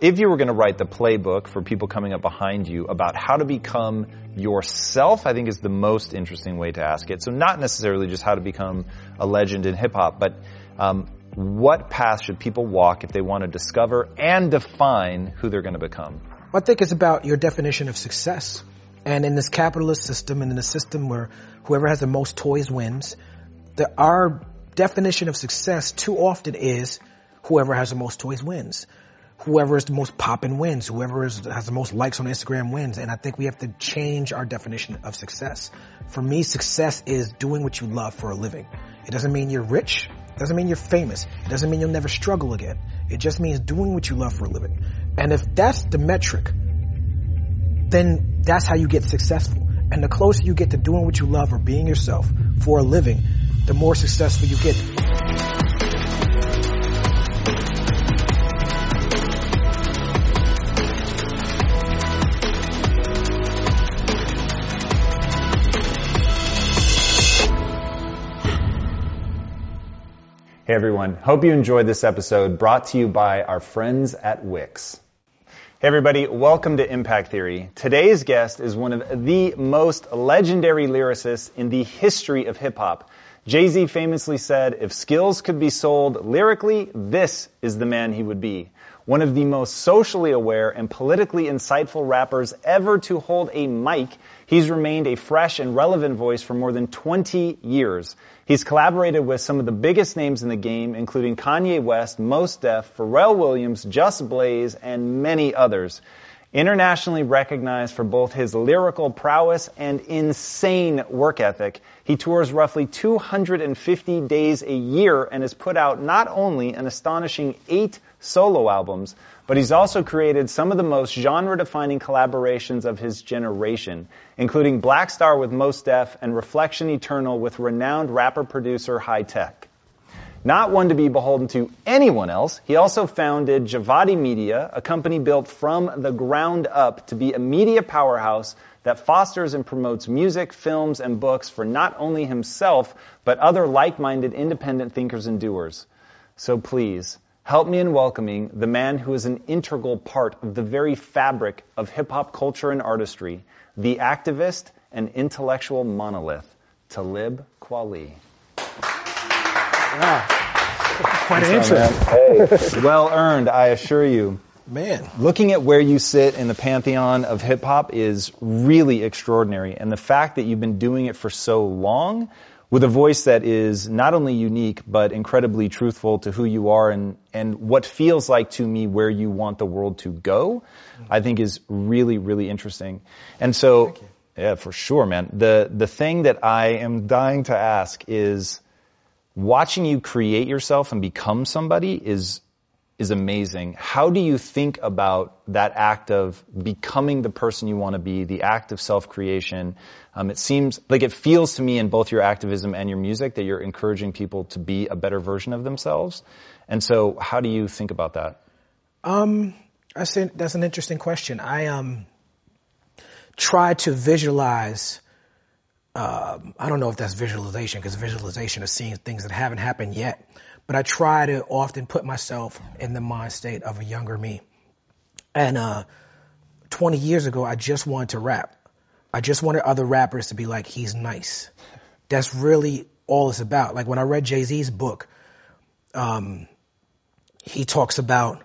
if you were going to write the playbook for people coming up behind you about how to become yourself, I think is the most interesting way to ask it. So not necessarily just how to become a legend in hip hop, but um, what path should people walk if they want to discover and define who they're going to become? I think it's about your definition of success. And in this capitalist system and in a system where whoever has the most toys wins, the, our definition of success too often is whoever has the most toys wins. Whoever is the most poppin' wins. Whoever is, has the most likes on Instagram wins. And I think we have to change our definition of success. For me, success is doing what you love for a living. It doesn't mean you're rich. It doesn't mean you're famous. It doesn't mean you'll never struggle again. It just means doing what you love for a living. And if that's the metric, then that's how you get successful. And the closer you get to doing what you love or being yourself for a living, the more successful you get. Hey everyone, hope you enjoyed this episode brought to you by our friends at Wix. Hey everybody, welcome to Impact Theory. Today's guest is one of the most legendary lyricists in the history of hip hop. Jay-Z famously said, if skills could be sold lyrically, this is the man he would be. One of the most socially aware and politically insightful rappers ever to hold a mic, he's remained a fresh and relevant voice for more than 20 years. He's collaborated with some of the biggest names in the game, including Kanye West, Mos Def, Pharrell Williams, Just Blaze, and many others. Internationally recognized for both his lyrical prowess and insane work ethic, he tours roughly 250 days a year and has put out not only an astonishing eight solo albums, but he's also created some of the most genre-defining collaborations of his generation, including Black Star with Mos Def and Reflection Eternal with renowned rapper-producer Hi-Tek. Not one to be beholden to anyone else, he also founded Javotti Media, a company built from the ground up to be a media powerhouse that fosters and promotes music, films, and books for not only himself, but other like-minded independent thinkers and doers. So please, help me in welcoming the man who is an integral part of the very fabric of hip-hop culture and artistry, the activist and intellectual monolith, Talib Kweli. Wow. Quite an intro. Hey, well earned, I assure you. Man. Looking at where you sit in the pantheon of hip hop is really extraordinary. And the fact that you've been doing it for so long with a voice that is not only unique, but incredibly truthful to who you are and, and what feels like to me where you want the world to go, I think is really, really interesting. And so, yeah, for sure, man. The, the thing that I am dying to ask is, watching you create yourself and become somebody is is amazing. How do you think about that act of becoming the person you want to be, the act of self-creation? Um, it seems like it feels to me in both your activism and your music that you're encouraging people to be a better version of themselves. And so, how do you think about that? Um, that's an, that's an interesting question. I um try to visualize um, I don't know if that's visualization because visualization is seeing things that haven't happened yet. But I try to often put myself in the mind state of a younger me. And uh, 20 years ago, I just wanted to rap. I just wanted other rappers to be like, he's nice. That's really all it's about. Like when I read Jay Z's book, um, he talks about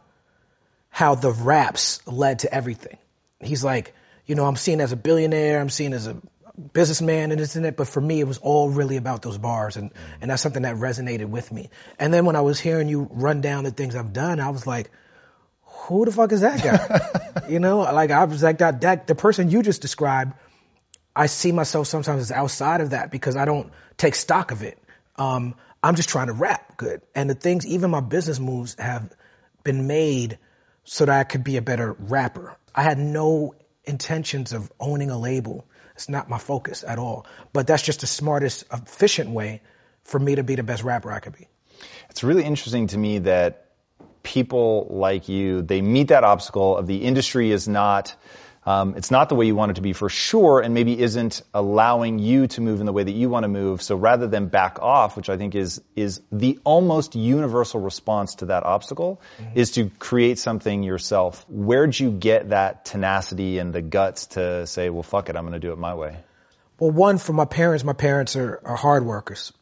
how the raps led to everything. He's like, you know, I'm seen as a billionaire, I'm seen as a businessman and this and that, but for me, it was all really about those bars, and and that's something that resonated with me. And then when I was hearing you run down the things I've done, I was like, who the fuck is that guy? you know, like I was like that that the person you just described. I see myself sometimes as outside of that because I don't take stock of it. Um, I'm just trying to rap good, and the things, even my business moves, have been made so that I could be a better rapper. I had no intentions of owning a label it's not my focus at all. But that's just the smartest, efficient way for me to be the best rapper I could be. It's really interesting to me that people like you, they meet that obstacle of the industry is not um, it's not the way you want it to be for sure, and maybe isn't allowing you to move in the way that you want to move. So rather than back off, which I think is is the almost universal response to that obstacle, mm-hmm. is to create something yourself. Where'd you get that tenacity and the guts to say, well, fuck it, I'm going to do it my way? Well, one from my parents. My parents are, are hard workers.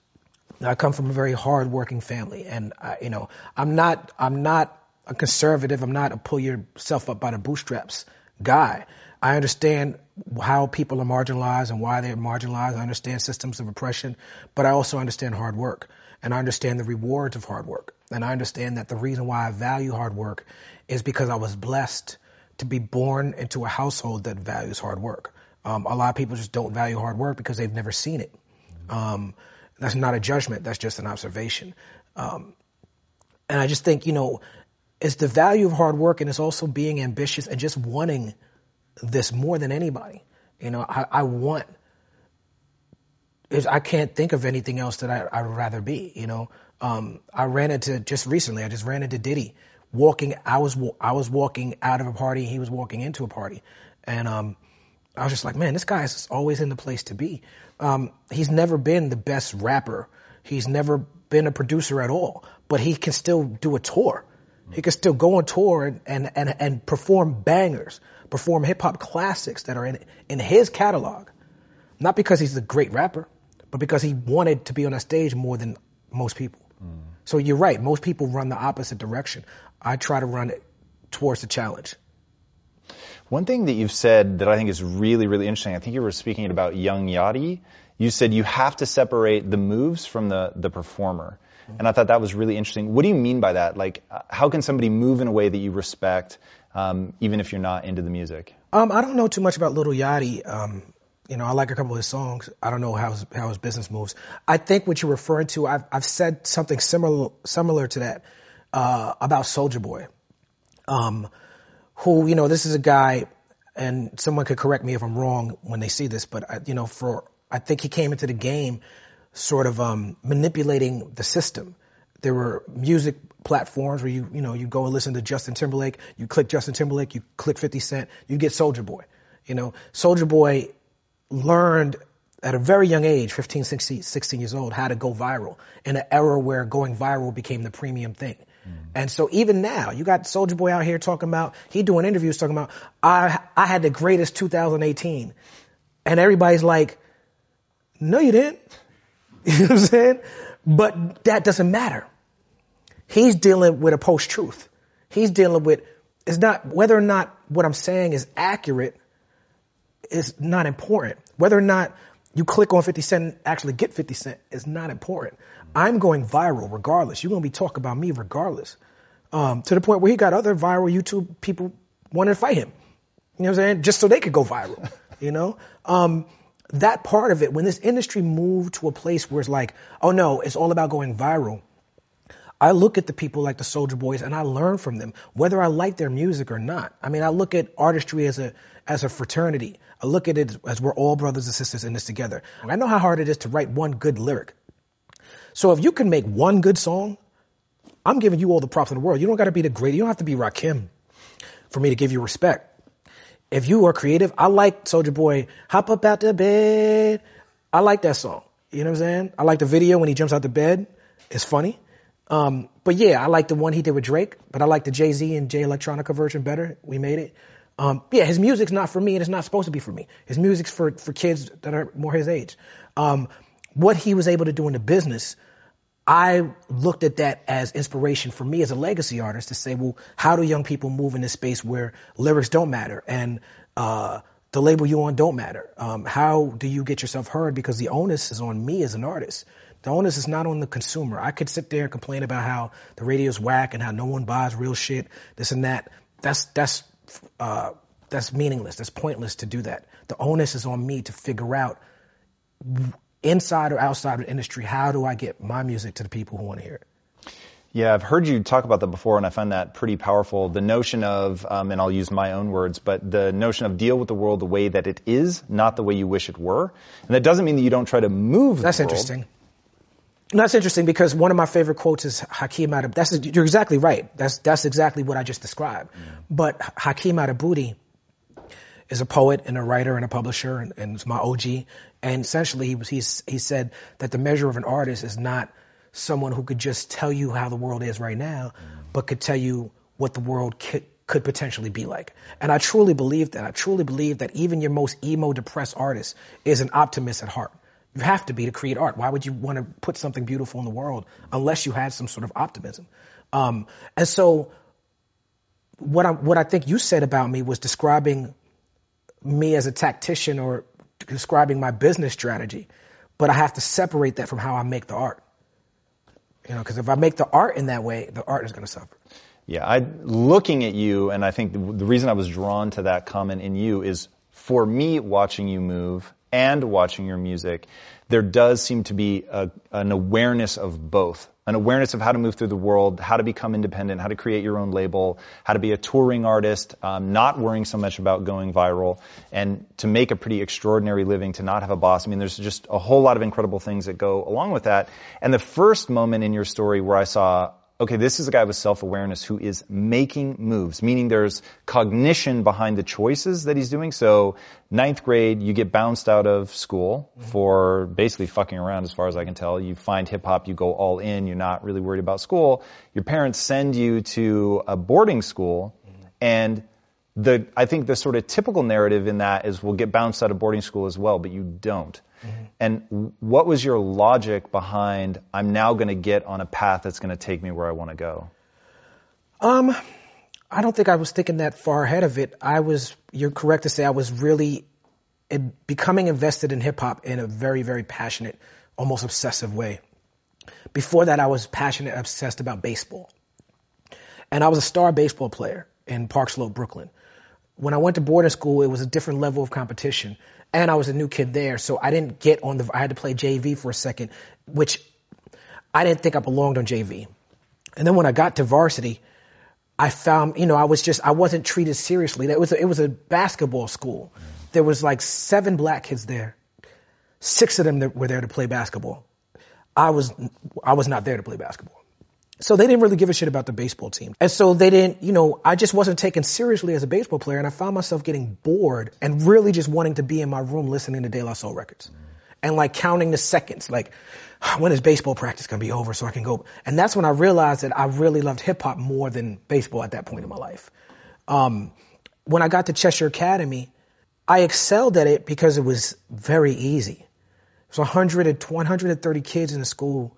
I come from a very hard-working family, and I, you know, I'm not I'm not a conservative. I'm not a pull yourself up by the bootstraps guy. I understand how people are marginalized and why they're marginalized. I understand systems of oppression, but I also understand hard work and I understand the rewards of hard work. And I understand that the reason why I value hard work is because I was blessed to be born into a household that values hard work. Um, a lot of people just don't value hard work because they've never seen it. Um, that's not a judgment. That's just an observation. Um, and I just think, you know, it's the value of hard work and it's also being ambitious and just wanting this more than anybody. You know, I, I want, I can't think of anything else that I, I'd rather be, you know. Um, I ran into, just recently, I just ran into Diddy walking, I was, I was walking out of a party, he was walking into a party. And, um, I was just like, man, this guy is always in the place to be. Um, he's never been the best rapper. He's never been a producer at all, but he can still do a tour. He could still go on tour and, and, and, and perform bangers, perform hip hop classics that are in, in his catalog. Not because he's a great rapper, but because he wanted to be on a stage more than most people. Mm. So you're right. Most people run the opposite direction. I try to run it towards the challenge. One thing that you've said that I think is really, really interesting, I think you were speaking about Young Yachty. You said you have to separate the moves from the, the performer. And I thought that was really interesting. What do you mean by that? Like, uh, how can somebody move in a way that you respect, um, even if you're not into the music? Um, I don't know too much about Little Yachty. Um, you know, I like a couple of his songs. I don't know how his, how his business moves. I think what you're referring to, I've, I've said something similar similar to that uh, about Soulja Boy, um, who you know, this is a guy, and someone could correct me if I'm wrong when they see this, but I, you know, for I think he came into the game sort of um, manipulating the system. There were music platforms where you you know you go and listen to Justin Timberlake, you click Justin Timberlake, you click 50 Cent, you get Soulja Boy. You know, Soulja Boy learned at a very young age, 15, 16, 16 years old, how to go viral in an era where going viral became the premium thing. Mm. And so even now, you got Soulja Boy out here talking about, he doing interviews talking about, I, I had the greatest 2018. And everybody's like, no, you didn't. You know what I'm saying? But that doesn't matter. He's dealing with a post truth. He's dealing with, it's not, whether or not what I'm saying is accurate is not important. Whether or not you click on 50 Cent and actually get 50 Cent is not important. I'm going viral regardless. You're going to be talking about me regardless. Um, to the point where he got other viral YouTube people wanting to fight him. You know what I'm saying? Just so they could go viral. You know? Um, that part of it, when this industry moved to a place where it's like, oh no, it's all about going viral. I look at the people like the Soulja Boys and I learn from them, whether I like their music or not. I mean, I look at artistry as a as a fraternity. I look at it as we're all brothers and sisters in this together. I know how hard it is to write one good lyric. So if you can make one good song, I'm giving you all the props in the world. You don't got to be the great. You don't have to be Rakim for me to give you respect if you are creative, I like Soulja Boy, hop up out the bed. I like that song. You know what I'm saying? I like the video when he jumps out the bed. It's funny. Um, but yeah, I like the one he did with Drake, but I like the Jay-Z and Jay Electronica version better. We made it. Um, yeah, his music's not for me and it's not supposed to be for me. His music's for, for kids that are more his age. Um, what he was able to do in the business, I looked at that as inspiration for me as a legacy artist to say, well, how do young people move in this space where lyrics don't matter and uh, the label you on don't matter? Um, how do you get yourself heard? Because the onus is on me as an artist. The onus is not on the consumer. I could sit there and complain about how the radio's whack and how no one buys real shit, this and that. That's that's uh, that's meaningless. That's pointless to do that. The onus is on me to figure out inside or outside of the industry, how do I get my music to the people who want to hear it? Yeah, I've heard you talk about that before, and I find that pretty powerful. The notion of, um, and I'll use my own words, but the notion of deal with the world the way that it is, not the way you wish it were. And that doesn't mean that you don't try to move. That's interesting. That's interesting because one of my favorite quotes is Haki Madhubuti. That's you're exactly right. That's that's exactly what I just described. Mm. But Haki Madhubuti is a poet and a writer and a publisher and, and is my OG. And essentially, he was he's, he said that the measure of an artist is not someone who could just tell you how the world is right now, but could tell you what the world could, could potentially be like. And I truly believe that. I truly believe that even your most emo, depressed artist is an optimist at heart. You have to be to create art. Why would you want to put something beautiful in the world unless you had some sort of optimism? Um, and so, what I what I think you said about me was describing me as a tactician or describing my business strategy, but I have to separate that from how I make the art. You know, because if I make the art in that way, the art is going to suffer. Yeah, I looking at you, and I think the, the reason I was drawn to that comment in you is for me watching you move and watching your music, there does seem to be a, an awareness of both. An awareness of how to move through the world, how to become independent, how to create your own label, how to be a touring artist, um, not worrying so much about going viral, and to make a pretty extraordinary living, to not have a boss. I mean, there's just a whole lot of incredible things that go along with that. And the first moment in your story where I saw okay, this is a guy with self-awareness who is making moves, meaning there's cognition behind the choices that he's doing. So ninth grade, you get bounced out of school mm-hmm. for basically fucking around as far as I can tell. You find hip hop, you go all in, you're not really worried about school. Your parents send you to a boarding school mm-hmm. and the, I think the sort of typical narrative in that is we'll get bounced out of boarding school as well, but you don't. Mm-hmm. And what was your logic behind I'm now going to get on a path that's going to take me where I want to go? Um, I don't think I was thinking that far ahead of it. I was, you're correct to say I was really becoming invested in hip hop in a very, very passionate, almost obsessive way. Before that, I was passionate, obsessed about baseball. And I was a star baseball player in Park Slope, Brooklyn. When I went to boarding school, it was a different level of competition and I was a new kid there, so I didn't get on the. I had to play JV for a second, which I didn't think I belonged on JV. And then when I got to varsity, I found, you know, I was just, I wasn't treated seriously. It was, a, it was a basketball school. There was like seven black kids there. Six of them were there to play basketball. I was, I was not there to play basketball. So they didn't really give a shit about the baseball team. And so they didn't, you know, I just wasn't taken seriously as a baseball player and I found myself getting bored and really just wanting to be in my room listening to De La Soul records. And like counting the seconds, like when is baseball practice gonna be over so I can go? And that's when I realized that I really loved hip hop more than baseball at that point in my life. Um, when I got to Cheshire Academy, I excelled at it because it was very easy. It was 100 130 kids in the school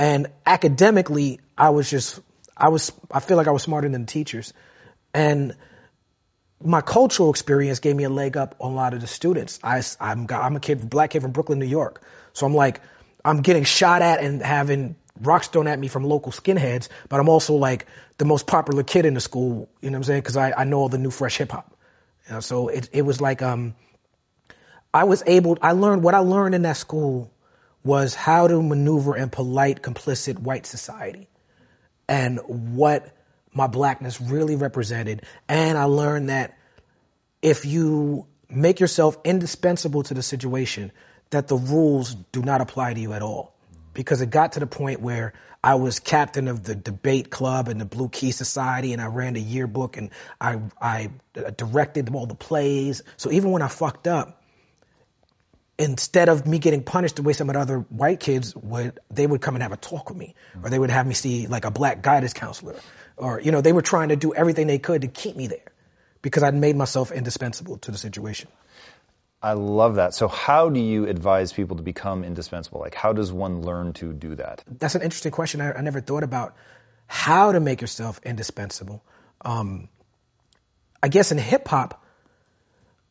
and academically, I was just, I was, I feel like I was smarter than the teachers. And my cultural experience gave me a leg up on a lot of the students. I, I'm, I'm a kid, black kid from Brooklyn, New York. So I'm like, I'm getting shot at and having rocks thrown at me from local skinheads, but I'm also like the most popular kid in the school, you know what I'm saying? Cause I, I know all the new fresh hip hop. You know, so it, it was like, um, I was able, I learned what I learned in that school was how to maneuver in polite, complicit white society and what my blackness really represented. And I learned that if you make yourself indispensable to the situation, that the rules do not apply to you at all. Because it got to the point where I was captain of the debate club and the Blue Key Society, and I ran the yearbook, and I I directed all the plays. So even when I fucked up, instead of me getting punished the way some of the other white kids would, they would come and have a talk with me, or they would have me see like a black guidance counselor, or you know, they were trying to do everything they could to keep me there because I'd made myself indispensable to the situation. I love that. So how do you advise people to become indispensable? Like how does one learn to do that? That's an interesting question. I, I never thought about how to make yourself indispensable. Um, I guess in hip hop,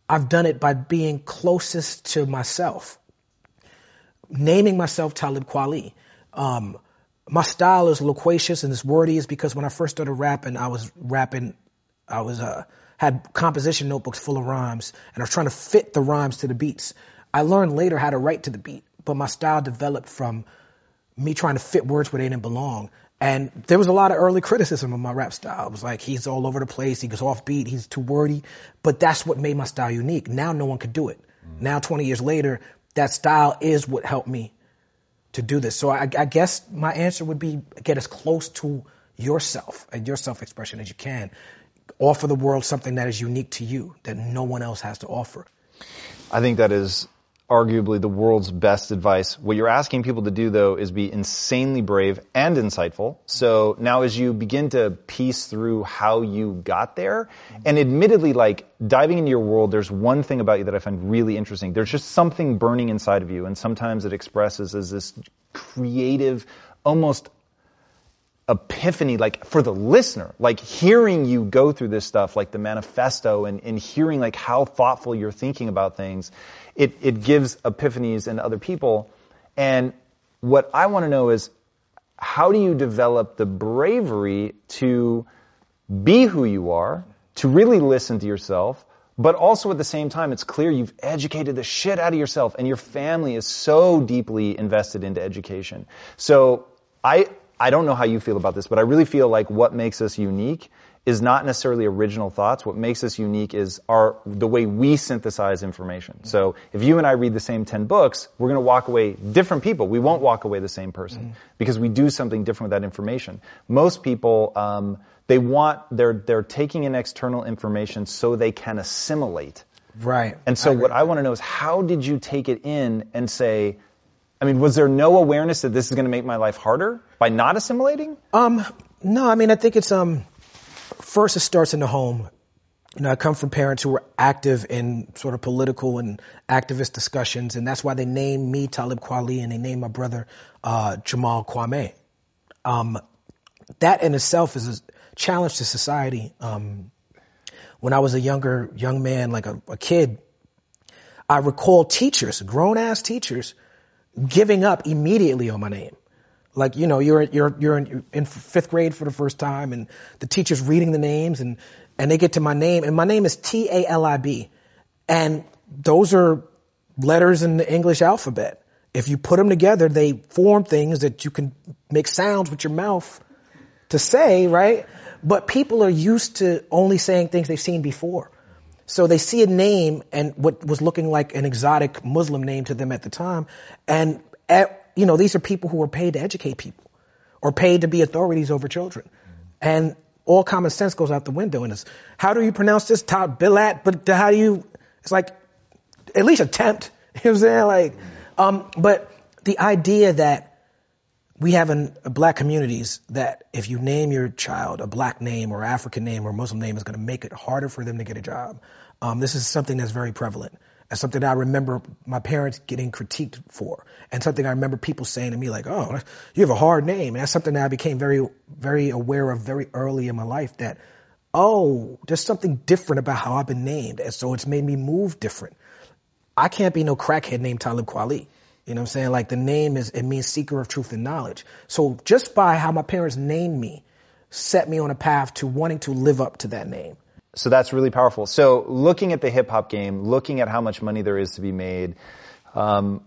I've done it by being closest to myself. Naming myself Talib Kweli. Um, my style is loquacious and it's wordy is because when I first started rapping, I was rapping, I was, uh, had composition notebooks full of rhymes and I was trying to fit the rhymes to the beats. I learned later how to write to the beat, but my style developed from me trying to fit words where they didn't belong and there was a lot of early criticism of my rap style. It was like, he's all over the place, he goes off beat, he's too wordy. But that's what made my style unique. Now no one could do it. Mm. Now 20 years later, that style is what helped me to do this. So I, I guess my answer would be get as close to yourself and your self expression as you can. offer the world something that is unique to you that no one else has to offer. I think that is arguably the world's best advice. What you're asking people to do though is be insanely brave and insightful. So now as you begin to piece through how you got there, and admittedly like diving into your world, there's one thing about you that I find really interesting. There's just something burning inside of you and sometimes it expresses as this creative, almost epiphany, like for the listener, like hearing you go through this stuff, like the manifesto and, and hearing like how thoughtful you're thinking about things, it, it gives epiphanies in other people. And what I want to know is how do you develop the bravery to be who you are, to really listen to yourself, but also at the same time, it's clear you've educated the shit out of yourself and your family is so deeply invested into education. So I, I don't know how you feel about this, but I really feel like what makes us unique is not necessarily original thoughts. What makes us unique is our the way we synthesize information. So if you and I read the same 10 books, we're going to walk away different people. We won't walk away the same person mm-hmm. because we do something different with that information. Most people um, they want they're they're taking in external information so they can assimilate. Right. And so I what I want to know is how did you take it in and say I mean, was there no awareness that this is going to make my life harder by not assimilating? Um, no, I mean, I think it's, um, first it starts in the home. You know, I come from parents who were active in sort of political and activist discussions, and that's why they named me Talib Kweli and they named my brother, uh, Jamal Kwame. Um, that in itself is a challenge to society. Um, when I was a younger, young man, like a, a kid, I recall teachers, grown ass teachers, giving up immediately on my name. Like, you know, you're, you're, you're in, in, fifth grade for the first time and the teacher's reading the names and, and they get to my name and my name is T-A-L-I-B. And those are letters in the English alphabet. If you put them together, they form things that you can make sounds with your mouth to say, right? But people are used to only saying things they've seen before. So they see a name and what was looking like an exotic Muslim name to them at the time. And, you know, these are people who are paid to educate people or paid to be authorities over children. And all common sense goes out the window. And it's, how do you pronounce this? Todd Bilat, but how do you, it's like, at least attempt. You know what I'm saying? Like, um, but the idea that we have in black communities that if you name your child a black name or African name or Muslim name is going to make it harder for them to get a job. Um, this is something that's very prevalent. And something I remember my parents getting critiqued for, and something I remember people saying to me like, "Oh, you have a hard name," and that's something that I became very, very aware of very early in my life. That, oh, there's something different about how I've been named, and so it's made me move different. I can't be no crackhead named Talib Kweli. You know what I'm saying? Like the name is, it means seeker of truth and knowledge. So just by how my parents named me, set me on a path to wanting to live up to that name. So that's really powerful. So looking at the hip hop game, looking at how much money there is to be made, um,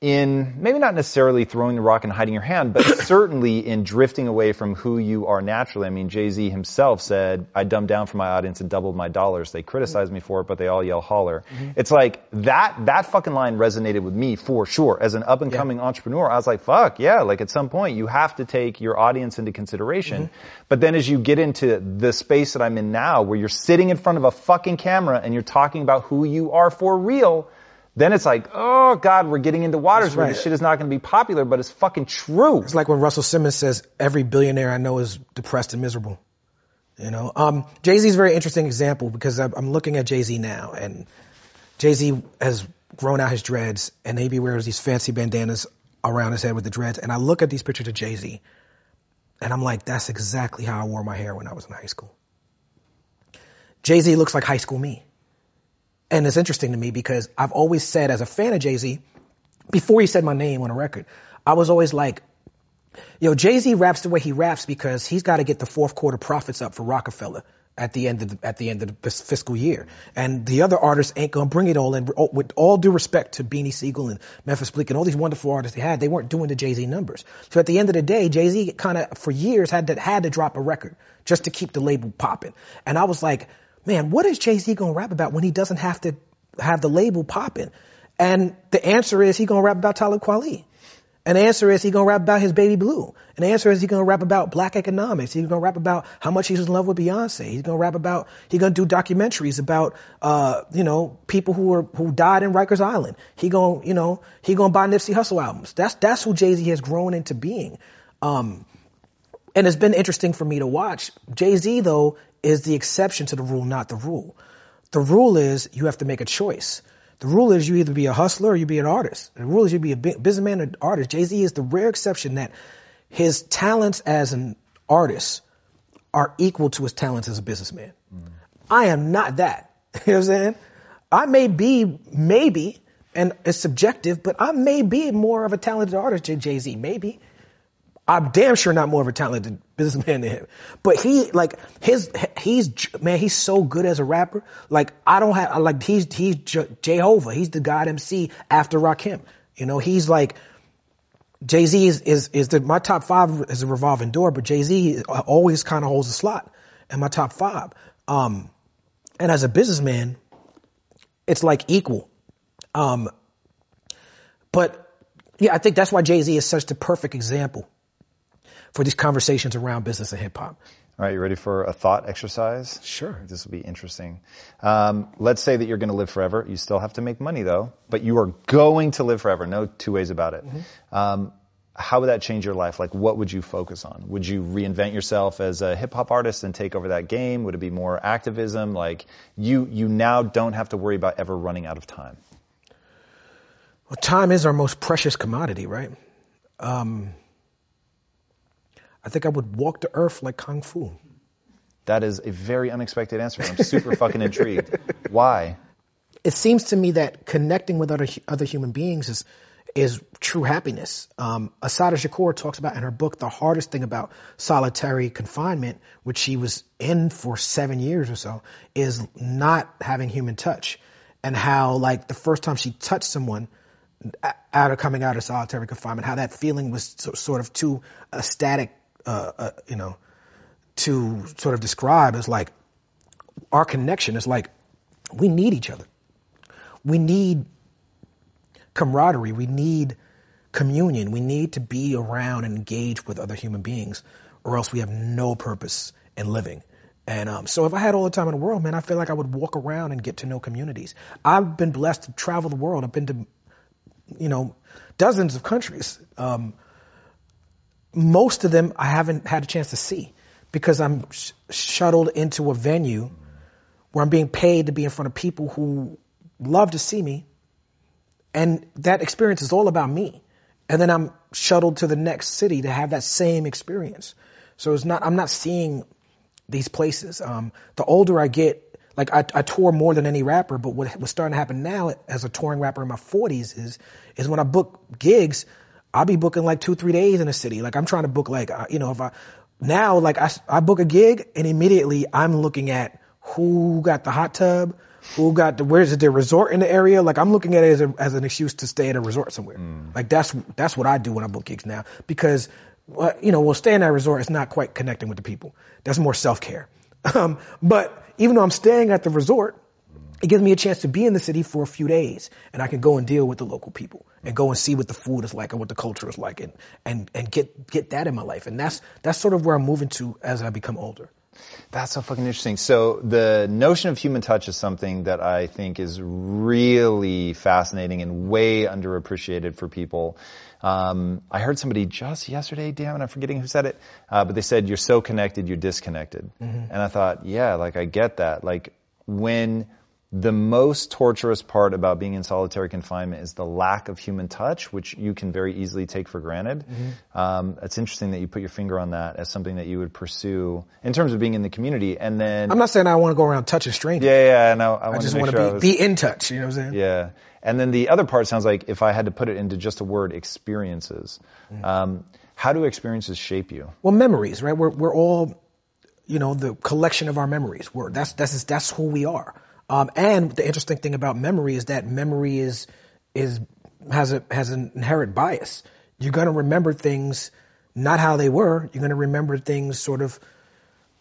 in maybe not necessarily throwing the rock and hiding your hand, but certainly in drifting away from who you are naturally. I mean, Jay-Z himself said, I dumbed down for my audience and doubled my dollars. They criticized me for it, but they all yell holler. Mm-hmm. It's like that, that fucking line resonated with me for sure. As an up and coming yeah. entrepreneur, I was like, fuck, yeah, like at some point you have to take your audience into consideration. Mm-hmm. But then as you get into the space that I'm in now, where you're sitting in front of a fucking camera and you're talking about who you are for real, then it's like, oh God, we're getting into waters where this shit is not going to be popular, but it's fucking true. It's like when Russell Simmons says, every billionaire I know is depressed and miserable. You know, um, Jay Z is a very interesting example because I'm looking at Jay Z now, and Jay Z has grown out his dreads, and maybe wears these fancy bandanas around his head with the dreads. And I look at these pictures of Jay Z, and I'm like, that's exactly how I wore my hair when I was in high school. Jay Z looks like high school me. And it's interesting to me because I've always said as a fan of Jay-Z, before he said my name on a record, I was always like, yo, Jay-Z raps the way he raps because he's got to get the fourth quarter profits up for Roc-A-Fella at the end of the, at the end of the fiscal year. And the other artists ain't gonna bring it all in. Oh, with all due respect to Beanie Sigel and Memphis Bleek and all these wonderful artists they had, they weren't doing the Jay-Z numbers. So at the end of the day, Jay-Z kind of for years had to had to drop a record just to keep the label popping. And I was like, man, what is Jay-Z gonna rap about when he doesn't have to have the label popping? And the answer is he gonna rap about Talib Kweli. And the answer is he gonna rap about his baby blue. And the answer is he gonna rap about black economics. He's gonna rap about how much he's in love with Beyonce. He's gonna rap about he's gonna do documentaries about uh, you know, people who were who died in Rikers Island. He gonna, you know, he gonna buy Nipsey Hussle albums. That's that's who Jay-Z has grown into being. Um, and it's been interesting for me to watch. Jay-Z though is the exception to the rule, not the rule. The rule is you have to make a choice. The rule is you either be a hustler or you be an artist. The rule is you be a businessman or an artist. Jay Z is the rare exception that his talents as an artist are equal to his talents as a businessman. Mm. I am not that. you know what I'm saying? I may be, maybe, and it's subjective, but I may be more of a talented artist than Jay Z. Maybe. I'm damn sure not more of a talented businessman than him. But he, like, his, he's, man, he's so good as a rapper. Like, I don't have, like, he's, he's Jehovah. He's the God MC after Rakim. You know, he's like, Jay Z is, is, is the, my top five is a revolving door, but Jay Z always kind of holds a slot in my top five. Um, and as a businessman, it's like equal. Um, but yeah, I think that's why Jay Z is such the perfect example for these conversations around business and hip hop. All right, you ready for a thought exercise? Sure. This will be interesting. Um, let's say that you're going to live forever. You still have to make money though, but you are going to live forever. No two ways about it. Mm-hmm. Um, how would that change your life? Like, what would you focus on? Would you reinvent yourself as a hip hop artist and take over that game? Would it be more activism? Like, you you now don't have to worry about ever running out of time. Well, time is our most precious commodity, right? Um, I think I would walk the earth like Kung Fu. That is a very unexpected answer. I'm super fucking intrigued. Why? It seems to me that connecting with other other human beings is is true happiness. Um, Assata Shakur talks about in her book the hardest thing about solitary confinement, which she was in for seven years or so, is not having human touch, and how like the first time she touched someone, out of coming out of solitary confinement, how that feeling was sort of too ecstatic uh, uh, you know, to sort of describe as like our connection is like we need each other. We need camaraderie. We need communion. We need to be around and engage with other human beings, or else we have no purpose in living. And um, so, if I had all the time in the world, man, I feel like I would walk around and get to know communities. I've been blessed to travel the world. I've been to, you know, dozens of countries. Um, most of them I haven't had a chance to see because I'm sh- shuttled into a venue where I'm being paid to be in front of people who love to see me. And that experience is all about me. And then I'm shuttled to the next city to have that same experience. So it's not, I'm not seeing these places. Um, the older I get, like I, I tour more than any rapper, but what, what's starting to happen now as a touring rapper in my 40s is, is when I book gigs, I'll be booking like two, three days in a city. Like I'm trying to book like, uh, you know, if I, now like I, I book a gig and immediately I'm looking at who got the hot tub, who got the, where's the resort in the area. Like I'm looking at it as, a, as an excuse to stay at a resort somewhere. Mm. Like that's, that's what I do when I book gigs now because, you know, well, staying at a resort is not quite connecting with the people. That's more self care. Um, but even though I'm staying at the resort, it gives me a chance to be in the city for a few days and I can go and deal with the local people and go and see what the food is like and what the culture is like and, and, and get, get that in my life. And that's, that's sort of where I'm moving to as I become older. That's so fucking interesting. So the notion of human touch is something that I think is really fascinating and way underappreciated for people. Um, I heard somebody just yesterday, damn it, I'm forgetting who said it, uh, but they said you're so connected, you're disconnected. Mm-hmm. And I thought, yeah, like I get that. Like when the most torturous part about being in solitary confinement is the lack of human touch, which you can very easily take for granted. Mm-hmm. Um, it's interesting that you put your finger on that as something that you would pursue in terms of being in the community. And then I'm not saying I want to go around touching strangers. Yeah, yeah, no, I, I just want to sure be, was, be in touch. You know what I'm saying? Yeah. And then the other part sounds like if I had to put it into just a word, experiences. Mm-hmm. Um, how do experiences shape you? Well, memories, right? We're we're all, you know, the collection of our memories. We're that's that's that's who we are. Um, and the interesting thing about memory is that memory is is has a has an inherent bias. You're going to remember things not how they were. You're going to remember things sort of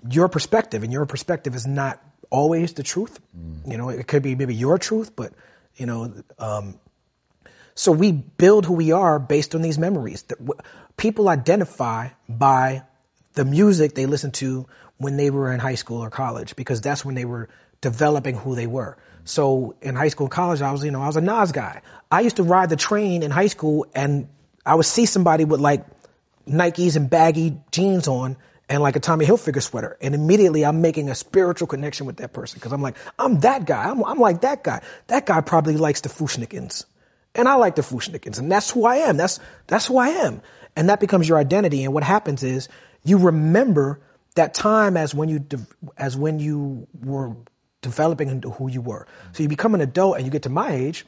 your perspective, and your perspective is not always the truth. Mm. You know, it could be maybe your truth, but you know, um, So we build who we are based on these memories. People identify by the music they listened to when they were in high school or college because that's when they were developing who they were. So in high school and college, I was, you know, I was a Nas guy. I used to ride the train in high school and I would see somebody with like Nikes and baggy jeans on and like a Tommy Hilfiger sweater. And immediately I'm making a spiritual connection with that person because I'm like, I'm that guy. I'm, I'm, like that guy. That guy probably likes the Fu-Schnickens. And I like the Fu-Schnickens. And that's who I am. That's, that's who I am. And that becomes your identity. And what happens is you remember that time as when you, as when you were developing into who you were. So you become an adult and you get to my age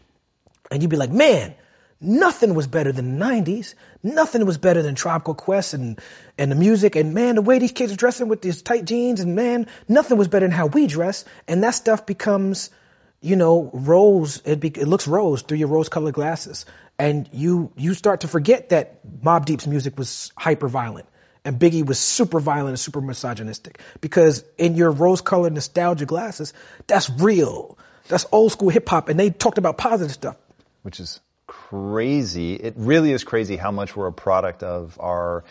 and you'd be like, man, Nothing was better than the 90s. Nothing was better than Tribe Called Quest and, and the music. And man, the way these kids are dressing with these tight jeans and man, nothing was better than how we dress. And that stuff becomes, you know, rose. It, be, it looks rose through your rose colored glasses. And you, you start to forget that Mobb Deep's music was hyper violent and Biggie was super violent and super misogynistic because in your rose colored nostalgia glasses, that's real. That's old school hip hop and they talked about positive stuff. Which is crazy. It really is crazy how much we're a product of our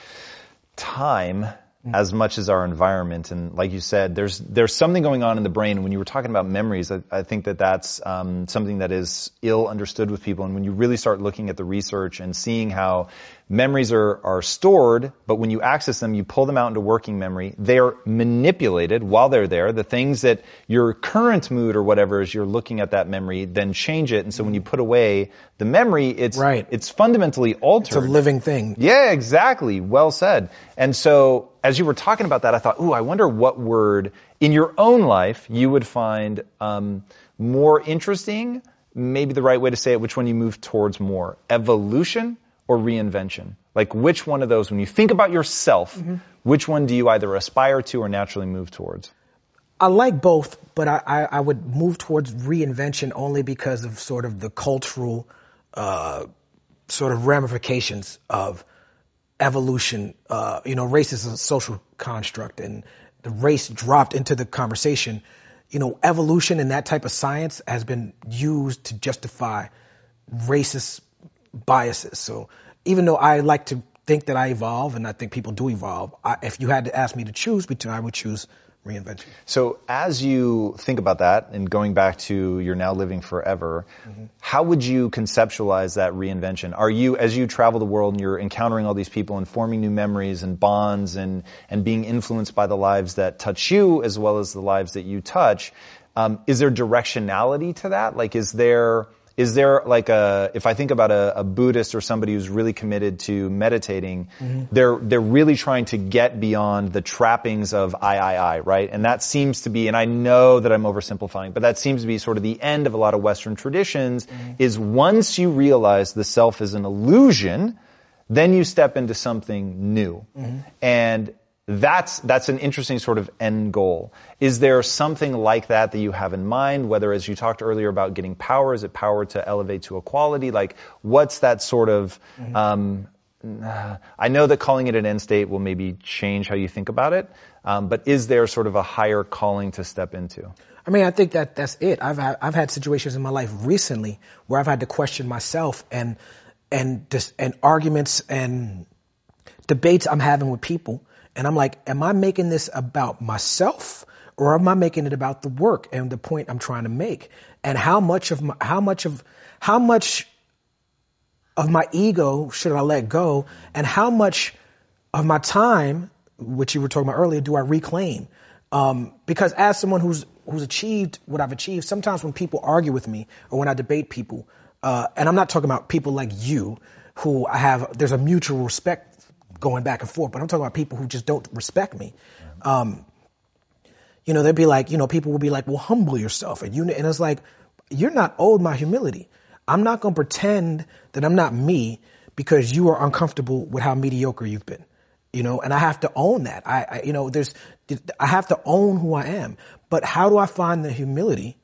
time. As much as our environment. And like you said, there's there's something going on in the brain. When you were talking about memories, I, I think that that's um, something that is ill understood with people. And when you really start looking at the research and seeing how memories are, are stored, but when you access them, you pull them out into working memory. They are manipulated while they're there. The things that your current mood or whatever is you're looking at that memory, then change it. And so when you put away the memory, it's, right. it's fundamentally altered. It's a living thing. Yeah, exactly. Well said. And so as you were talking about that, I thought, ooh, I wonder what word in your own life you would find um, more interesting, maybe the right way to say it, which one you move towards more. Evolution or reinvention? Like which one of those, when you think about yourself, mm-hmm. which one do you either aspire to or naturally move towards? I like both, but I, I, I would move towards reinvention only because of sort of the cultural uh, sort of ramifications of evolution. Uh, you know, race is a social construct, and the race dropped into the conversation. You know, evolution and that type of science has been used to justify racist biases. So even though I like to think that I evolve, and I think people do evolve, I, if you had to ask me to choose between, I would choose reinvention. So as you think about that, and going back to you're now living forever, mm-hmm. how would you conceptualize that reinvention? Are you, as you travel the world and you're encountering all these people and forming new memories and bonds and and being influenced by the lives that touch you as well as the lives that you touch? Um, is there directionality to that? Like, is there is there like a if I think about a, a Buddhist or somebody who's really committed to meditating, mm-hmm. they're they're really trying to get beyond the trappings of I I I right, and that seems to be, and I know that I'm oversimplifying, but that seems to be sort of the end of a lot of Western traditions. Mm-hmm. Is once you realize the self is an illusion, then you step into something new, mm-hmm. and that's that's an interesting sort of end goal. Is there something like that that you have in mind? Whether, as you talked earlier about getting power, is it power to elevate to equality? Like, what's that sort of? Mm-hmm. Um, I know that calling it an end state will maybe change how you think about it, um, but is there sort of a higher calling to step into? I mean, I think that that's it. I've had, I've had situations in my life recently where I've had to question myself and and just and arguments and debates I'm having with people and I'm like, am I making this about myself or am I making it about the work and the point I'm trying to make? And how much of my, how much of, how much of my ego should I let go? And how much of my time, which you were talking about earlier, do I reclaim? Um, because as someone who's, who's achieved what I've achieved, sometimes when people argue with me or when I debate people, uh, and I'm not talking about people like you who I have, there's a mutual respect going back and forth, but I'm talking about people who just don't respect me. Um, you know, they'd be like, you know, people will be like, well, humble yourself. And you, and it's like, you're not owed my humility. I'm not going to pretend that I'm not me because you are uncomfortable with how mediocre you've been. You know, and I have to own that. I, I you know, there's, I have to own who I am. But how do I find the humility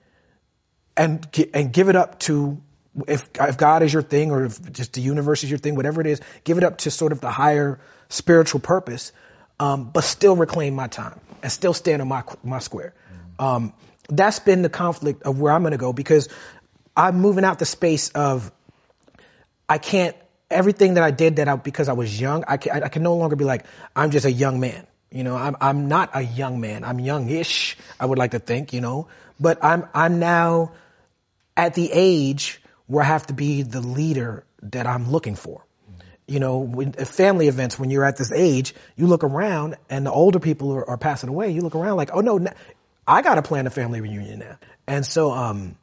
and, and give it up to if, if God is your thing or if just the universe is your thing, whatever it is, give it up to sort of the higher spiritual purpose, um, but still reclaim my time and still stand on my, my square. Um, that's been the conflict of where I'm going to go because I'm moving out the space of I can't everything that I did that I, because I was young, I can, I can no longer be like, I'm just a young man. You know, I'm, I'm not a young man. I'm youngish, I would like to think, you know, but I'm, I'm now at the age where I have to be the leader that I'm looking for. You know, when, family events, when you're at this age, you look around and the older people are, are passing away. You look around like, oh no, I got to plan a family reunion now. And so, um,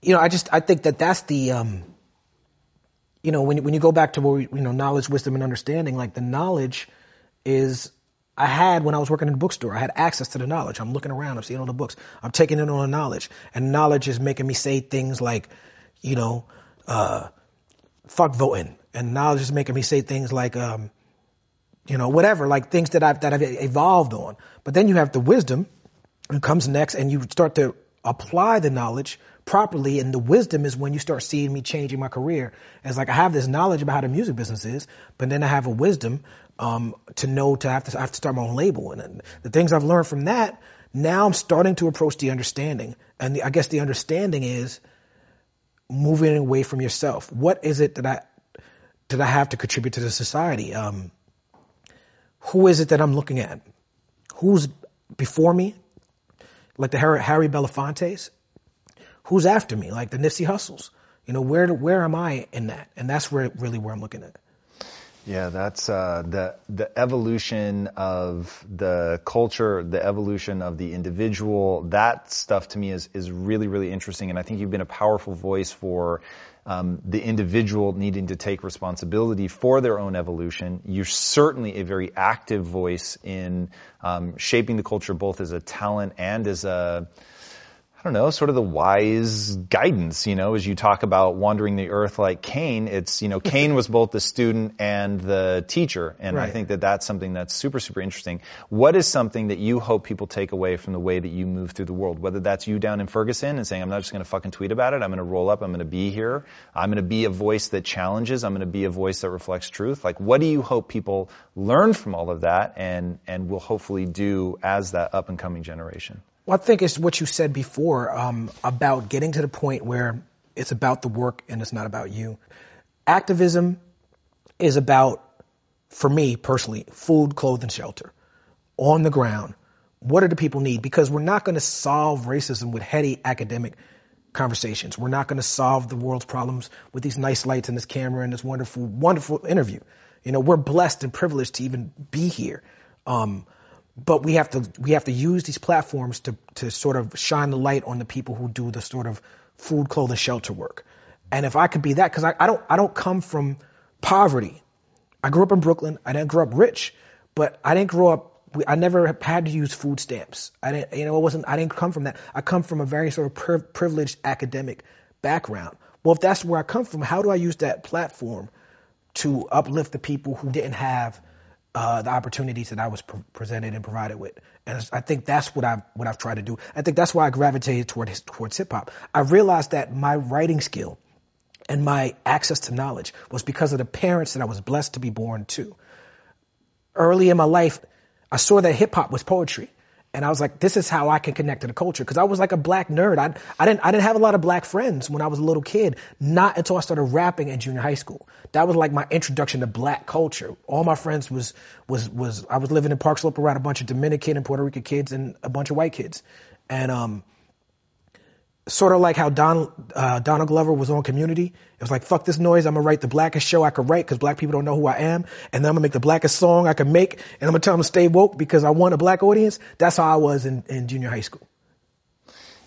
you know, I just, I think that that's the, um, you know, when when you go back to where you know knowledge, wisdom, and understanding, like the knowledge is I had when I was working in the bookstore. I had access to the knowledge. I'm looking around. I'm seeing all the books. I'm taking in all the knowledge, and knowledge is making me say things like, you know, uh, fuck voting, and knowledge is making me say things like, um, you know, whatever, like things that I've that I've evolved on. But then you have the wisdom, that comes next, and you start to apply the knowledge properly. And the wisdom is when you start seeing me changing my career. It's like I have this knowledge about how the music business is, but then I have a wisdom um, to know to have to I have to start my own label. And the things I've learned from that, now I'm starting to approach the understanding. And the, I guess the understanding is moving away from yourself. What is it that I that I have to contribute to the society? Um, who is it that I'm looking at? Who's before me? Like the Harry, Harry Belafonte's? who's after me, like the Nipsey Hussles. You know, where where am I in that? And that's where really where I'm looking at. Yeah, that's uh, the the evolution of the culture, the evolution of the individual. That stuff to me is is really really interesting, and I think you've been a powerful voice for um, the individual needing to take responsibility for their own evolution. You're certainly a very active voice in um, shaping the culture, both as a talent and as a I don't know, sort of the wise guidance, you know, as you talk about wandering the earth like Caine, it's, you know, Caine was both the student and the teacher. And right. I think that that's something that's super, super interesting. What is something that you hope people take away from the way that you move through the world? Whether that's you down in Ferguson and saying, I'm not just going to fucking tweet about it. I'm going to roll up. I'm going to be here. I'm going to be a voice that challenges. I'm going to be a voice that reflects truth. Like, what do you hope people learn from all of that and, and will hopefully do as that up and coming generation? Well, I think it's what you said before um, about getting to the point where it's about the work and it's not about you. Activism is about, for me personally, food, clothing, shelter, on the ground. What do the people need? Because we're not going to solve racism with heady academic conversations. We're not going to solve the world's problems with these nice lights and this camera and this wonderful, wonderful interview. You know, we're blessed and privileged to even be here. Um, but we have to we have to use these platforms to to sort of shine the light on the people who do the sort of food, clothing, shelter work. And if I could be that, because I, I don't I don't come from poverty. I grew up in Brooklyn. I didn't grow up rich, but I didn't grow up. I never had to use food stamps. I didn't, you know, it wasn't. I didn't come from that. I come from a very sort of privileged academic background. Well, if that's where I come from, how do I use that platform to uplift the people who didn't have uh, the opportunities that I was pre- presented and provided with. And I think that's what I've, what I've tried to do. I think that's why I gravitated toward, towards hip hop. I realized that my writing skill and my access to knowledge was because of the parents that I was blessed to be born to. Early in my life, I saw that hip hop was poetry. And I was like, this is how I can connect to the culture. Cause I was like a black nerd. I, I didn't, I didn't have a lot of black friends when I was a little kid. Not until I started rapping in junior high school. That was like my introduction to black culture. All my friends was, was, was, I was living in Park Slope around a bunch of Dominican and Puerto Rican kids and a bunch of white kids. And, um, sort of like how Don, uh, Donald Glover was on Community. It was like, fuck this noise. I'm gonna write the blackest show I could write because black people don't know who I am, and then I'm gonna make the blackest song I can make, and I'm gonna tell them to stay woke because I want a black audience. That's how I was in, in junior high school.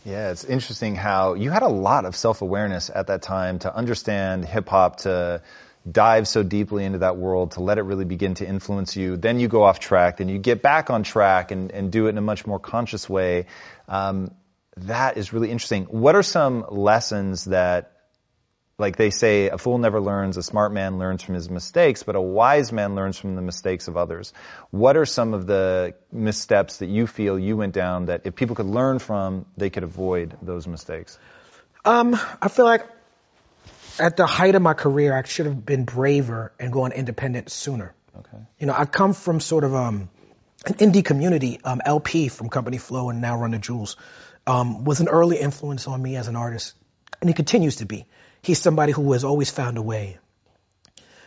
Yeah, it's interesting how you had a lot of self-awareness at that time to understand hip hop, to dive so deeply into that world, to let it really begin to influence you. Then you go off track, then you get back on track and, and do it in a much more conscious way. Um, that is really interesting. What are some lessons that, like they say, a fool never learns, a smart man learns from his mistakes, but a wise man learns from the mistakes of others. What are some of the missteps that you feel you went down that if people could learn from, they could avoid those mistakes? Um, I feel like at the height of my career, I should have been braver and gone independent sooner. Okay. You know, I come from sort of um, an indie community. Um, El-P from Company Flow and now Run the Jewels um, was an early influence on me as an artist, and he continues to be. He's somebody who has always found a way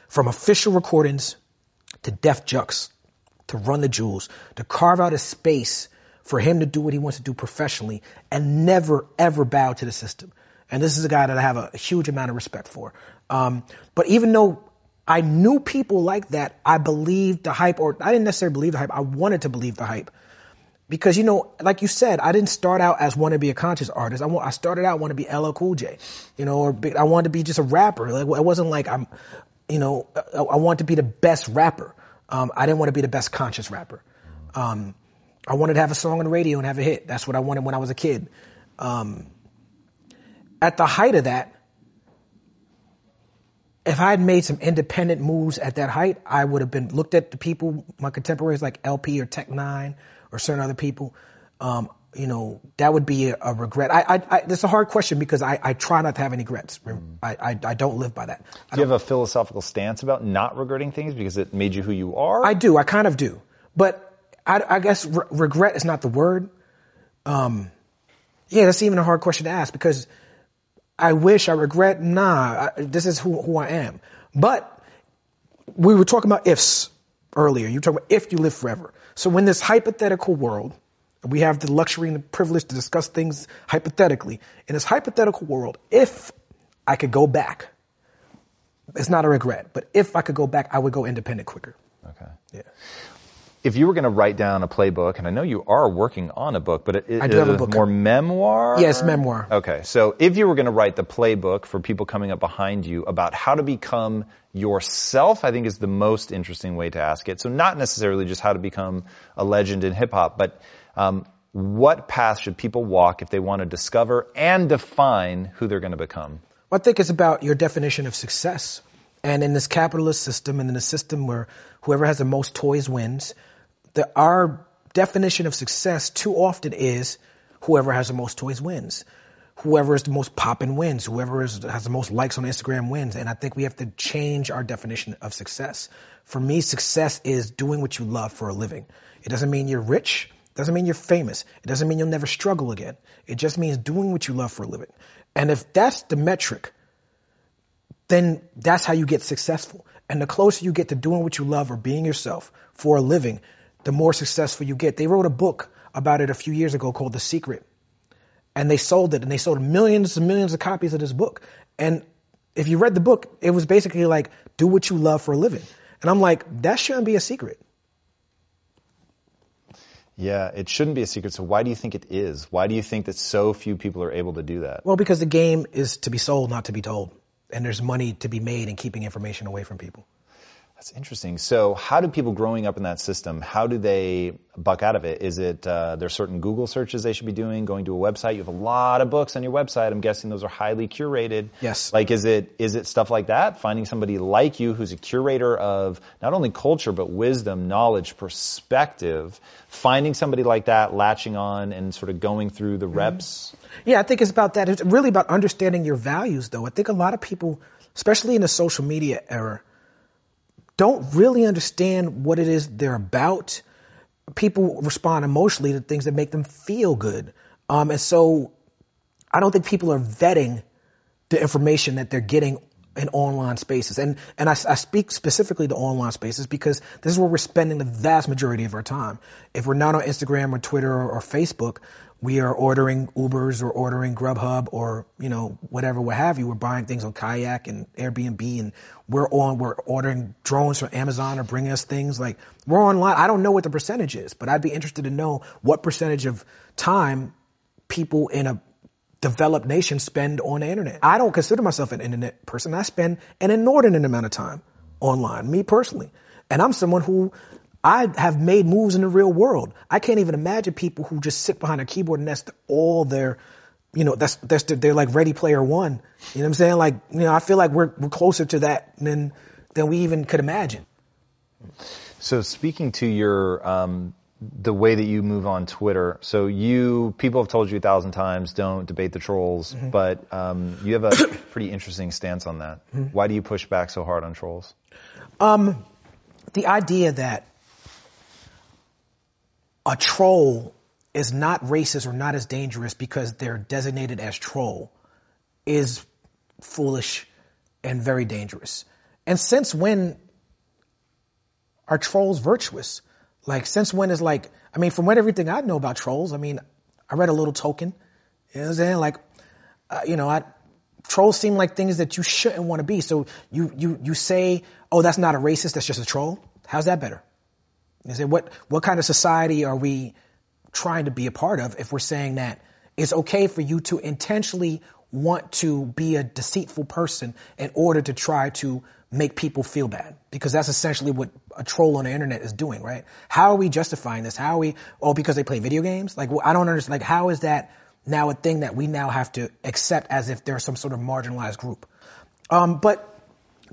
from official recordings to Def Jux to run the jewels, to carve out a space for him to do what he wants to do professionally and never ever bow to the system. And this is a guy that I have a, huge amount of respect for. Um, but even though I knew people like that, I believed the hype, or I didn't necessarily believe the hype. I wanted to believe the hype. Because, you know, like you said, I didn't start out as want to be a conscious artist. I, I started out want to be LL Cool J, you know, or I wanted to be just a rapper. Like, it wasn't like I'm, you know, I, I wanted to be the best rapper. Um, I didn't want to be the best conscious rapper. Um, I wanted to have a song on the radio and have a hit. That's what I wanted when I was a kid. Um, at the height of that, if I had made some independent moves at that height, I would have been looked at the people, my contemporaries like El-P or Tech N9ne or certain other people. Um, you know, that would be a, a regret. I, I, I, it's a hard question because I, I try not to have any regrets. Mm. I, I, I, don't live by that. Do you have a philosophical stance about not regretting things because it made you who you are? I do. I kind of do. But I, I guess re- regret is not the word. Um, yeah, that's even a hard question to ask because I wish, I regret, nah, I, this is who, who I am. But we were talking about ifs earlier. You were talking about if you live forever. So in this hypothetical world, we have the luxury and the privilege to discuss things hypothetically. In this hypothetical world, if I could go back, it's not a regret, but if I could go back, I would go independent quicker. Okay. Yeah if you were going to write down a playbook, and I know you are working on a book, but it, I do have a book. more memoir? Yes, memoir. Okay, so if you were going to write the playbook for people coming up behind you about how to become yourself, I think is the most interesting way to ask it. So not necessarily just how to become a legend in hip hop, but um, what path should people walk if they want to discover and define who they're going to become? Well, I think it's about your definition of success. And in this capitalist system and in a system where whoever has the most toys wins, the, our definition of success too often is whoever has the most toys wins. Whoever is the most poppin' wins. Whoever is, has the most likes on Instagram wins. And I think we have to change our definition of success. For me, success is doing what you love for a living. It doesn't mean you're rich. It doesn't mean you're famous. It doesn't mean you'll never struggle again. It just means doing what you love for a living. And if that's the metric, then that's how you get successful. And the closer you get to doing what you love or being yourself for a living, the more successful you get. They wrote a book about it a few years ago called The Secret. And they sold it and they sold millions and millions of copies of this book. And if you read the book, it was basically like, do what you love for a living. And I'm like, that shouldn't be a secret. Yeah, it shouldn't be a secret. So why do you think it is? Why do you think that so few people are able to do that? Well, because the game is to be sold, not to be told. And there's money to be made in keeping information away from people. That's interesting. So, how do people growing up in that system? How do they buck out of it? Is it uh, there's certain Google searches they should be doing? Going to a website? You have a lot of books on your website. I'm guessing those are highly curated. Yes. Like, is it is it stuff like that? Finding somebody like you who's a curator of not only culture but wisdom, knowledge, perspective. Finding somebody like that, latching on, and sort of going through the mm-hmm. reps. Yeah, I think it's about that. It's really about understanding your values, though. I think a lot of people, especially in the social media era don't really understand what it is they're about. People respond emotionally to things that make them feel good. Um, and so I don't think people are vetting the information that they're getting in online spaces. And, and I, I, speak specifically to online spaces because this is where we're spending the vast majority of our time. If we're not on Instagram or Twitter or, or Facebook, we are ordering Ubers or ordering Grubhub or, you know, whatever, what have you. We're buying things on Kayak and Airbnb and we're on, we're ordering drones from Amazon or bringing us things like we're online. I don't know what the percentage is, but I'd be interested to know what percentage of time people in a developed nation spend on the internet. I don't consider myself an internet person. I spend an inordinate amount of time online, me personally. And I'm someone who I have made moves in the real world. I can't even imagine people who just sit behind a keyboard and that's all their, you know, that's, that's, they're like ready player one. You know what I'm saying? Like, you know, I feel like we're, we're closer to that than, than we even could imagine. So speaking to your, um, the way that you move on Twitter. So you, people have told you a thousand times, don't debate the trolls, mm-hmm. but um, you have a pretty interesting stance on that. Mm-hmm. Why do you push back so hard on trolls? Um, the idea that a troll is not racist or not as dangerous because they're designated as troll is foolish and very dangerous. And since when are trolls virtuous? Like, since when is like, I mean, from what everything I know about trolls, I mean, I read a little Tolkien. You know what I'm saying? Like, uh, you know, I, trolls seem like things that you shouldn't want to be. So you, you, you say, oh, that's not a racist, that's just a troll. How's that better? You say, what, what kind of society are we trying to be a part of if we're saying that it's okay for you to intentionally want to be a deceitful person in order to try to make people feel bad because that's essentially what a troll on the internet is doing, right? How are we justifying this? How are we, oh, because they play video games? Like, I don't understand. Like, how is that now a thing that we now have to accept as if they're some sort of marginalized group? Um, but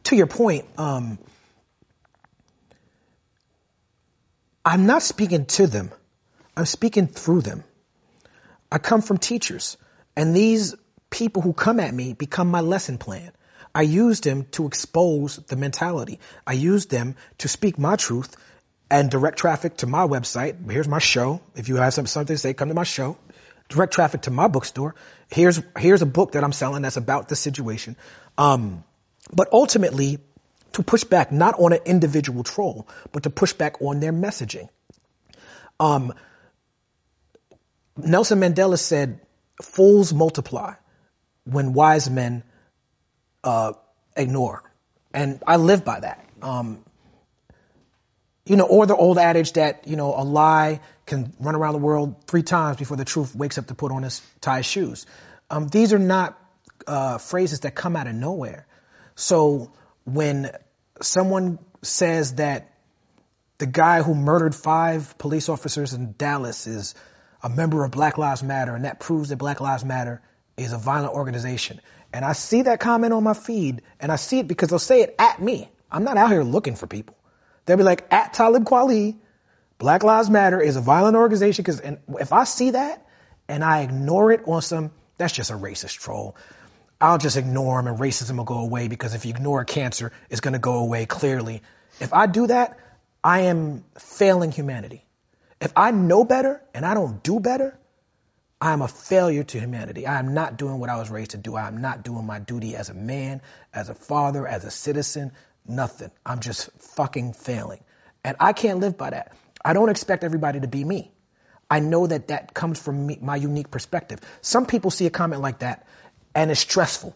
to your point, um, I'm not speaking to them. I'm speaking through them. I come from teachers and these people who come at me become my lesson plan. I use them to expose the mentality. I use them to speak my truth and direct traffic to my website. Here's my show. If you have something to say, come to my show. Direct traffic to my bookstore. Here's here's a book that I'm selling that's about the situation. Um, but ultimately, to push back not on an individual troll, but to push back on their messaging. Um, Nelson Mandela said, "Fools multiply when wise men uh, ignore. And I live by that. Um, you know, or the old adage that, you know, a lie can run around the world three times before the truth wakes up to put on his tie shoes. Um, these are not uh, phrases that come out of nowhere. So when someone says that the guy who murdered five police officers in Dallas is a member of Black Lives Matter, and that proves that Black Lives Matter is a violent organization. And I see that comment on my feed, and I see it because they'll say it at me. I'm not out here looking for people. They'll be like, at Talib Kweli, Black Lives Matter is a violent organization. Cause, if I see that and I ignore it on some, that's just a racist troll. I'll just ignore them and racism will go away because if you ignore cancer, it's going to go away clearly. If I do that, I am failing humanity. If I know better and I don't do better, I am a failure to humanity. I am not doing what I was raised to do. I am not doing my duty as a man, as a father, as a citizen, nothing. I'm just fucking failing. And I can't live by that. I don't expect everybody to be me. I know that that comes from me, my unique perspective. Some people see a comment like that and it's stressful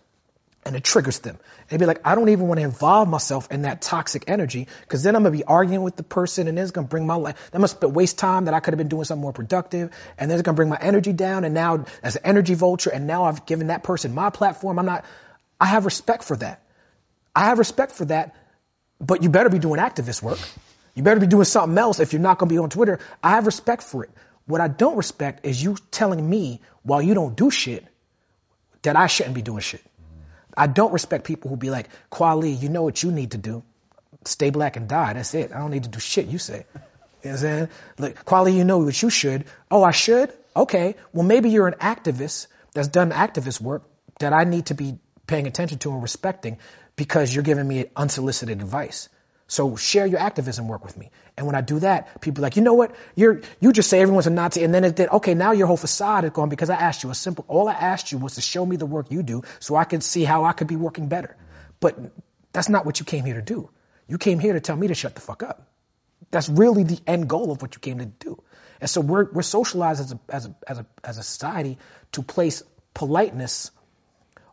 and it triggers them. They'd be like, I don't even want to involve myself in that toxic energy because then I'm going to be arguing with the person and it's going to bring my life. That must waste time that I could have been doing something more productive. And then it's going to bring my energy down. And now as an energy vulture and now I've given that person my platform. I'm not, I have respect for that. I have respect for that, but you better be doing activist work. You better be doing something else if you're not going to be on Twitter. I have respect for it. What I don't respect is you telling me while you don't do shit that I shouldn't be doing shit. I don't respect people who be like, Kweli, you know what you need to do. Stay black and die. That's it. I don't need to do shit you say. You know what I'm saying? Like, Kweli, you know what you should. Oh, I should? Okay. Well, maybe you're an activist that's done activist work that I need to be paying attention to and respecting because you're giving me unsolicited advice. So share your activism work with me. And when I do that, people are like, you know what? You're, you just say everyone's a Nazi. And then it did, okay, now your whole facade is gone because I asked you a simple, all I asked you was to show me the work you do so I could see how I could be working better. But that's not what you came here to do. You came here to tell me to shut the fuck up. That's really the end goal of what you came to do. And so we're, we're socialized as a, as a, as a, as a society to place politeness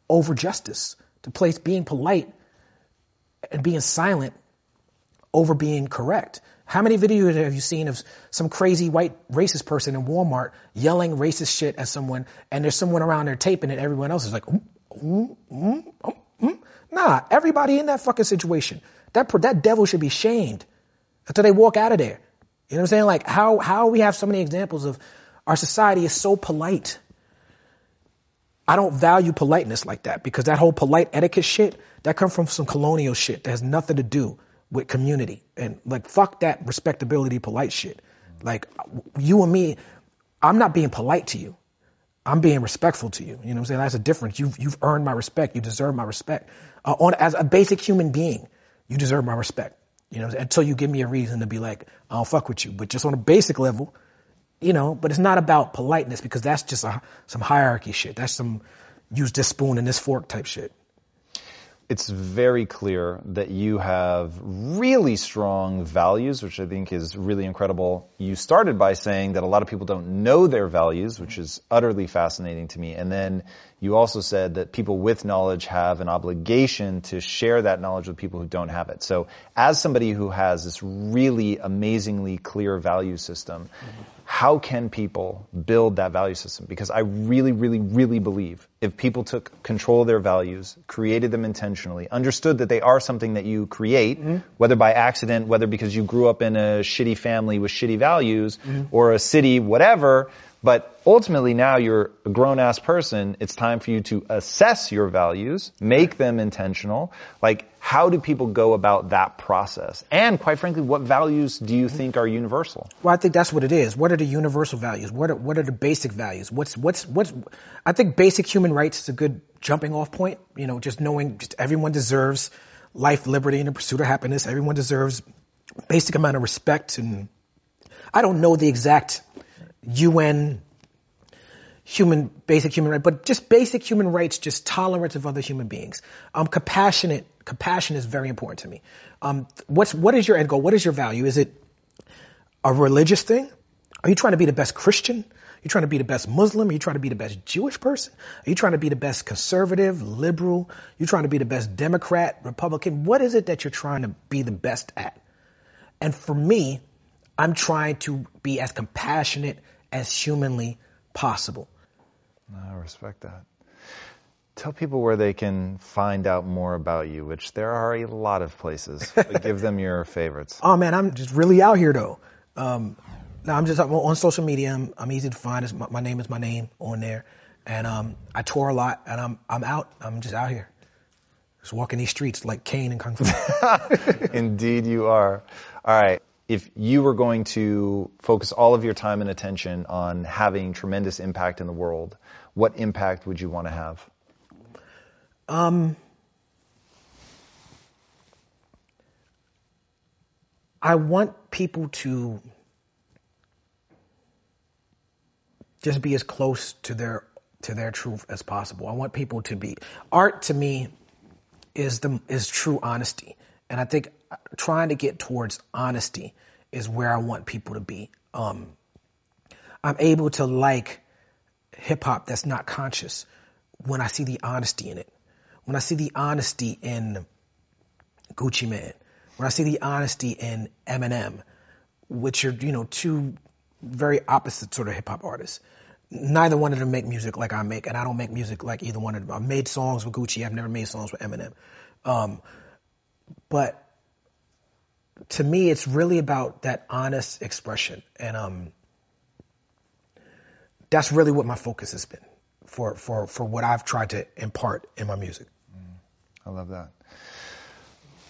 over justice, to place being polite and being silent over being correct. How many videos have you seen of some crazy white racist person in Walmart yelling racist shit at someone and there's someone around there taping it, everyone else is like, mm, mm, mm, mm, mm. nah, everybody in that fucking situation, that, that devil should be shamed until they walk out of there. You know what I'm saying? Like how, how we have so many examples of our society is so polite. I don't value politeness like that because that whole polite etiquette shit, that comes from some colonial shit that has nothing to do with community and like fuck that respectability polite shit. Like you and me, I'm not being polite to you. I'm being respectful to you. You know what I'm saying? That's a difference. You've, you've earned my respect. You deserve my respect. Uh, on, as a basic human being, you deserve my respect. You know, until you give me a reason to be like, I don't fuck with you. But just on a basic level, you know, but it's not about politeness because that's just a, some hierarchy shit. That's some use this spoon and this fork type shit. It's very clear that you have really strong values, which I think is really incredible. You started by saying that a lot of people don't know their values, which is utterly fascinating to me. And then you also said that people with knowledge have an obligation to share that knowledge with people who don't have it. So as somebody who has this really amazingly clear value system, how can people build that value system? Because I really, really, really believe if people took control of their values, created them intentionally, understood that they are something that you create, mm-hmm. whether by accident, whether because you grew up in a shitty family with shitty values, mm-hmm. or a city, whatever, but ultimately now you're a grown ass person. It's time for you to assess your values, make them intentional. Like, how do people go about that process? And quite frankly, what values do you think are universal? Well, I think that's what it is. What are the universal values? What are, what are the basic values? What's, what's, what's, I think basic human rights is a good jumping off point. You know, just knowing just everyone deserves life, liberty, and the pursuit of happiness. Everyone deserves basic amount of respect and I don't know the exact UN human basic human right, but just basic human rights, just tolerance of other human beings. Um, compassionate compassion is very important to me. Um, what's what is your end goal? What is your value? Is it a religious thing? Are you trying to be the best Christian? Are you trying to be the best Muslim? Are you trying to be the best Jewish person? Are you trying to be the best conservative, liberal? Are you trying to be the best Democrat, Republican? What is it that you're trying to be the best at? And for me, I'm trying to be as compassionate as humanly possible. I respect that. Tell people where they can find out more about you, which there are a lot of places. but give them your favorites. Oh man, I'm just really out here though. Um, now I'm just I'm on social media. I'm, I'm easy to find. It's my, my, name is my name on there, and um, I tour a lot, and I'm I'm out. I'm just out here, just walking these streets like Caine and Kung Fu. Indeed, you are. All right if you were going to focus all of your time and attention on having tremendous impact in the world, what impact would you want to have? Um, I want people to just be as close to their to their truth as possible. I want people to be art to me is the is true honesty. And I think trying to get towards honesty is where I want people to be. Um, I'm able to like hip hop that's not conscious when I see the honesty in it. When I see the honesty in Gucci Mane. When I see the honesty in Eminem, which are, you know, two very opposite sort of hip hop artists. Neither one of them make music like I make, and I don't make music like either one of them. I've made songs with Gucci. I've never made songs with Eminem. Um, but to me, it's really about that honest expression. And um, that's really what my focus has been for, for, for what I've tried to impart in my music. Mm, I love that.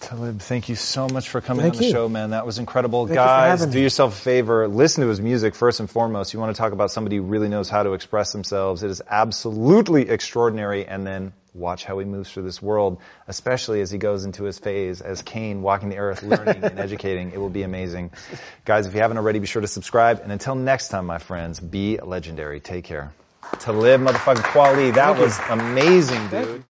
Talib, thank you so much for coming thank on the you. show, man. That was incredible. Thank Guys, you do yourself a favor. Listen to his music first and foremost. You want to talk about somebody who really knows how to express themselves. It is absolutely extraordinary. And then watch how he moves through this world, especially as he goes into his phase as Caine walking the earth, learning and educating. It will be amazing. Guys, if you haven't already, be sure to subscribe. And until next time, my friends, be legendary. Take care. Talib motherfucking Kweli, that was amazing, dude.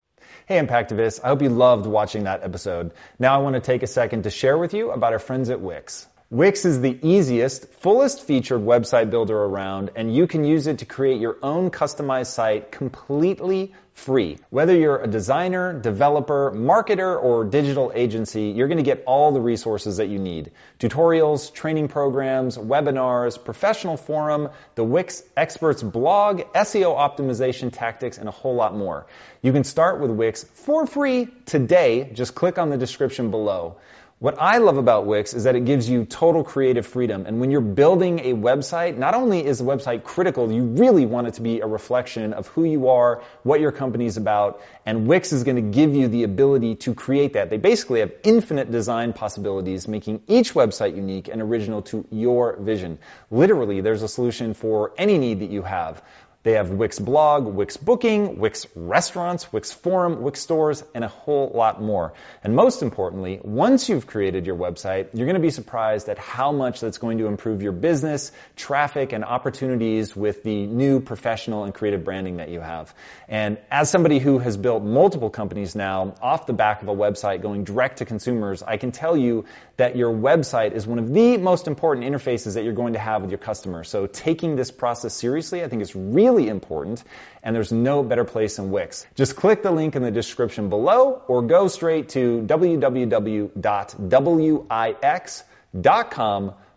Hey Impactivists, I hope you loved watching that episode. Now I want to take a second to share with you about our friends at Wix. Wix is the easiest, fullest featured website builder around, and you can use it to create your own customized site completely free. Whether you're a designer, developer, marketer, or digital agency, you're going to get all the resources that you need. Tutorials, training programs, webinars, professional forum, the Wix experts blog, SEO optimization tactics, and a whole lot more. You can start with Wix for free today. Just click on the description below. What I love about Wix is that it gives you total creative freedom. And when you're building a website, not only is the website critical, you really want it to be a reflection of who you are, what your company is about, and Wix is going to give you the ability to create that. They basically have infinite design possibilities, making each website unique and original to your vision. Literally, there's a solution for any need that you have They have Wix blog, Wix booking, Wix restaurants, Wix forum, Wix stores, and a whole lot more. And most importantly, once you've created your website, you're going to be surprised at how much that's going to improve your business, traffic, and opportunities with the new professional and creative branding that you have. And as somebody who has built multiple companies now off the back of a website going direct to consumers, I can tell you that your website is one of the most important interfaces that you're going to have with your customers. So taking this process seriously, I think is really really important, and there's no better place than Wix. Just click the link in the description below or go straight to www.wix.com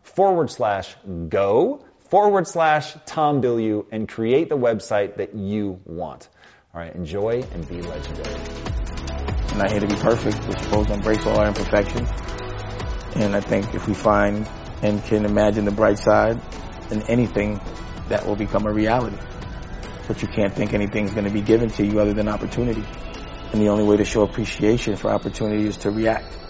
forward slash go forward slash Tom Bilyeu and create the website that you want. All right, enjoy and be legendary. I'm not here to be perfect. We're supposed to embrace all our imperfections. And I think if we find and can imagine the bright side, then anything that will become a reality but you can't think anything's going to be given to you other than opportunity. And the only way to show appreciation for opportunity is to react.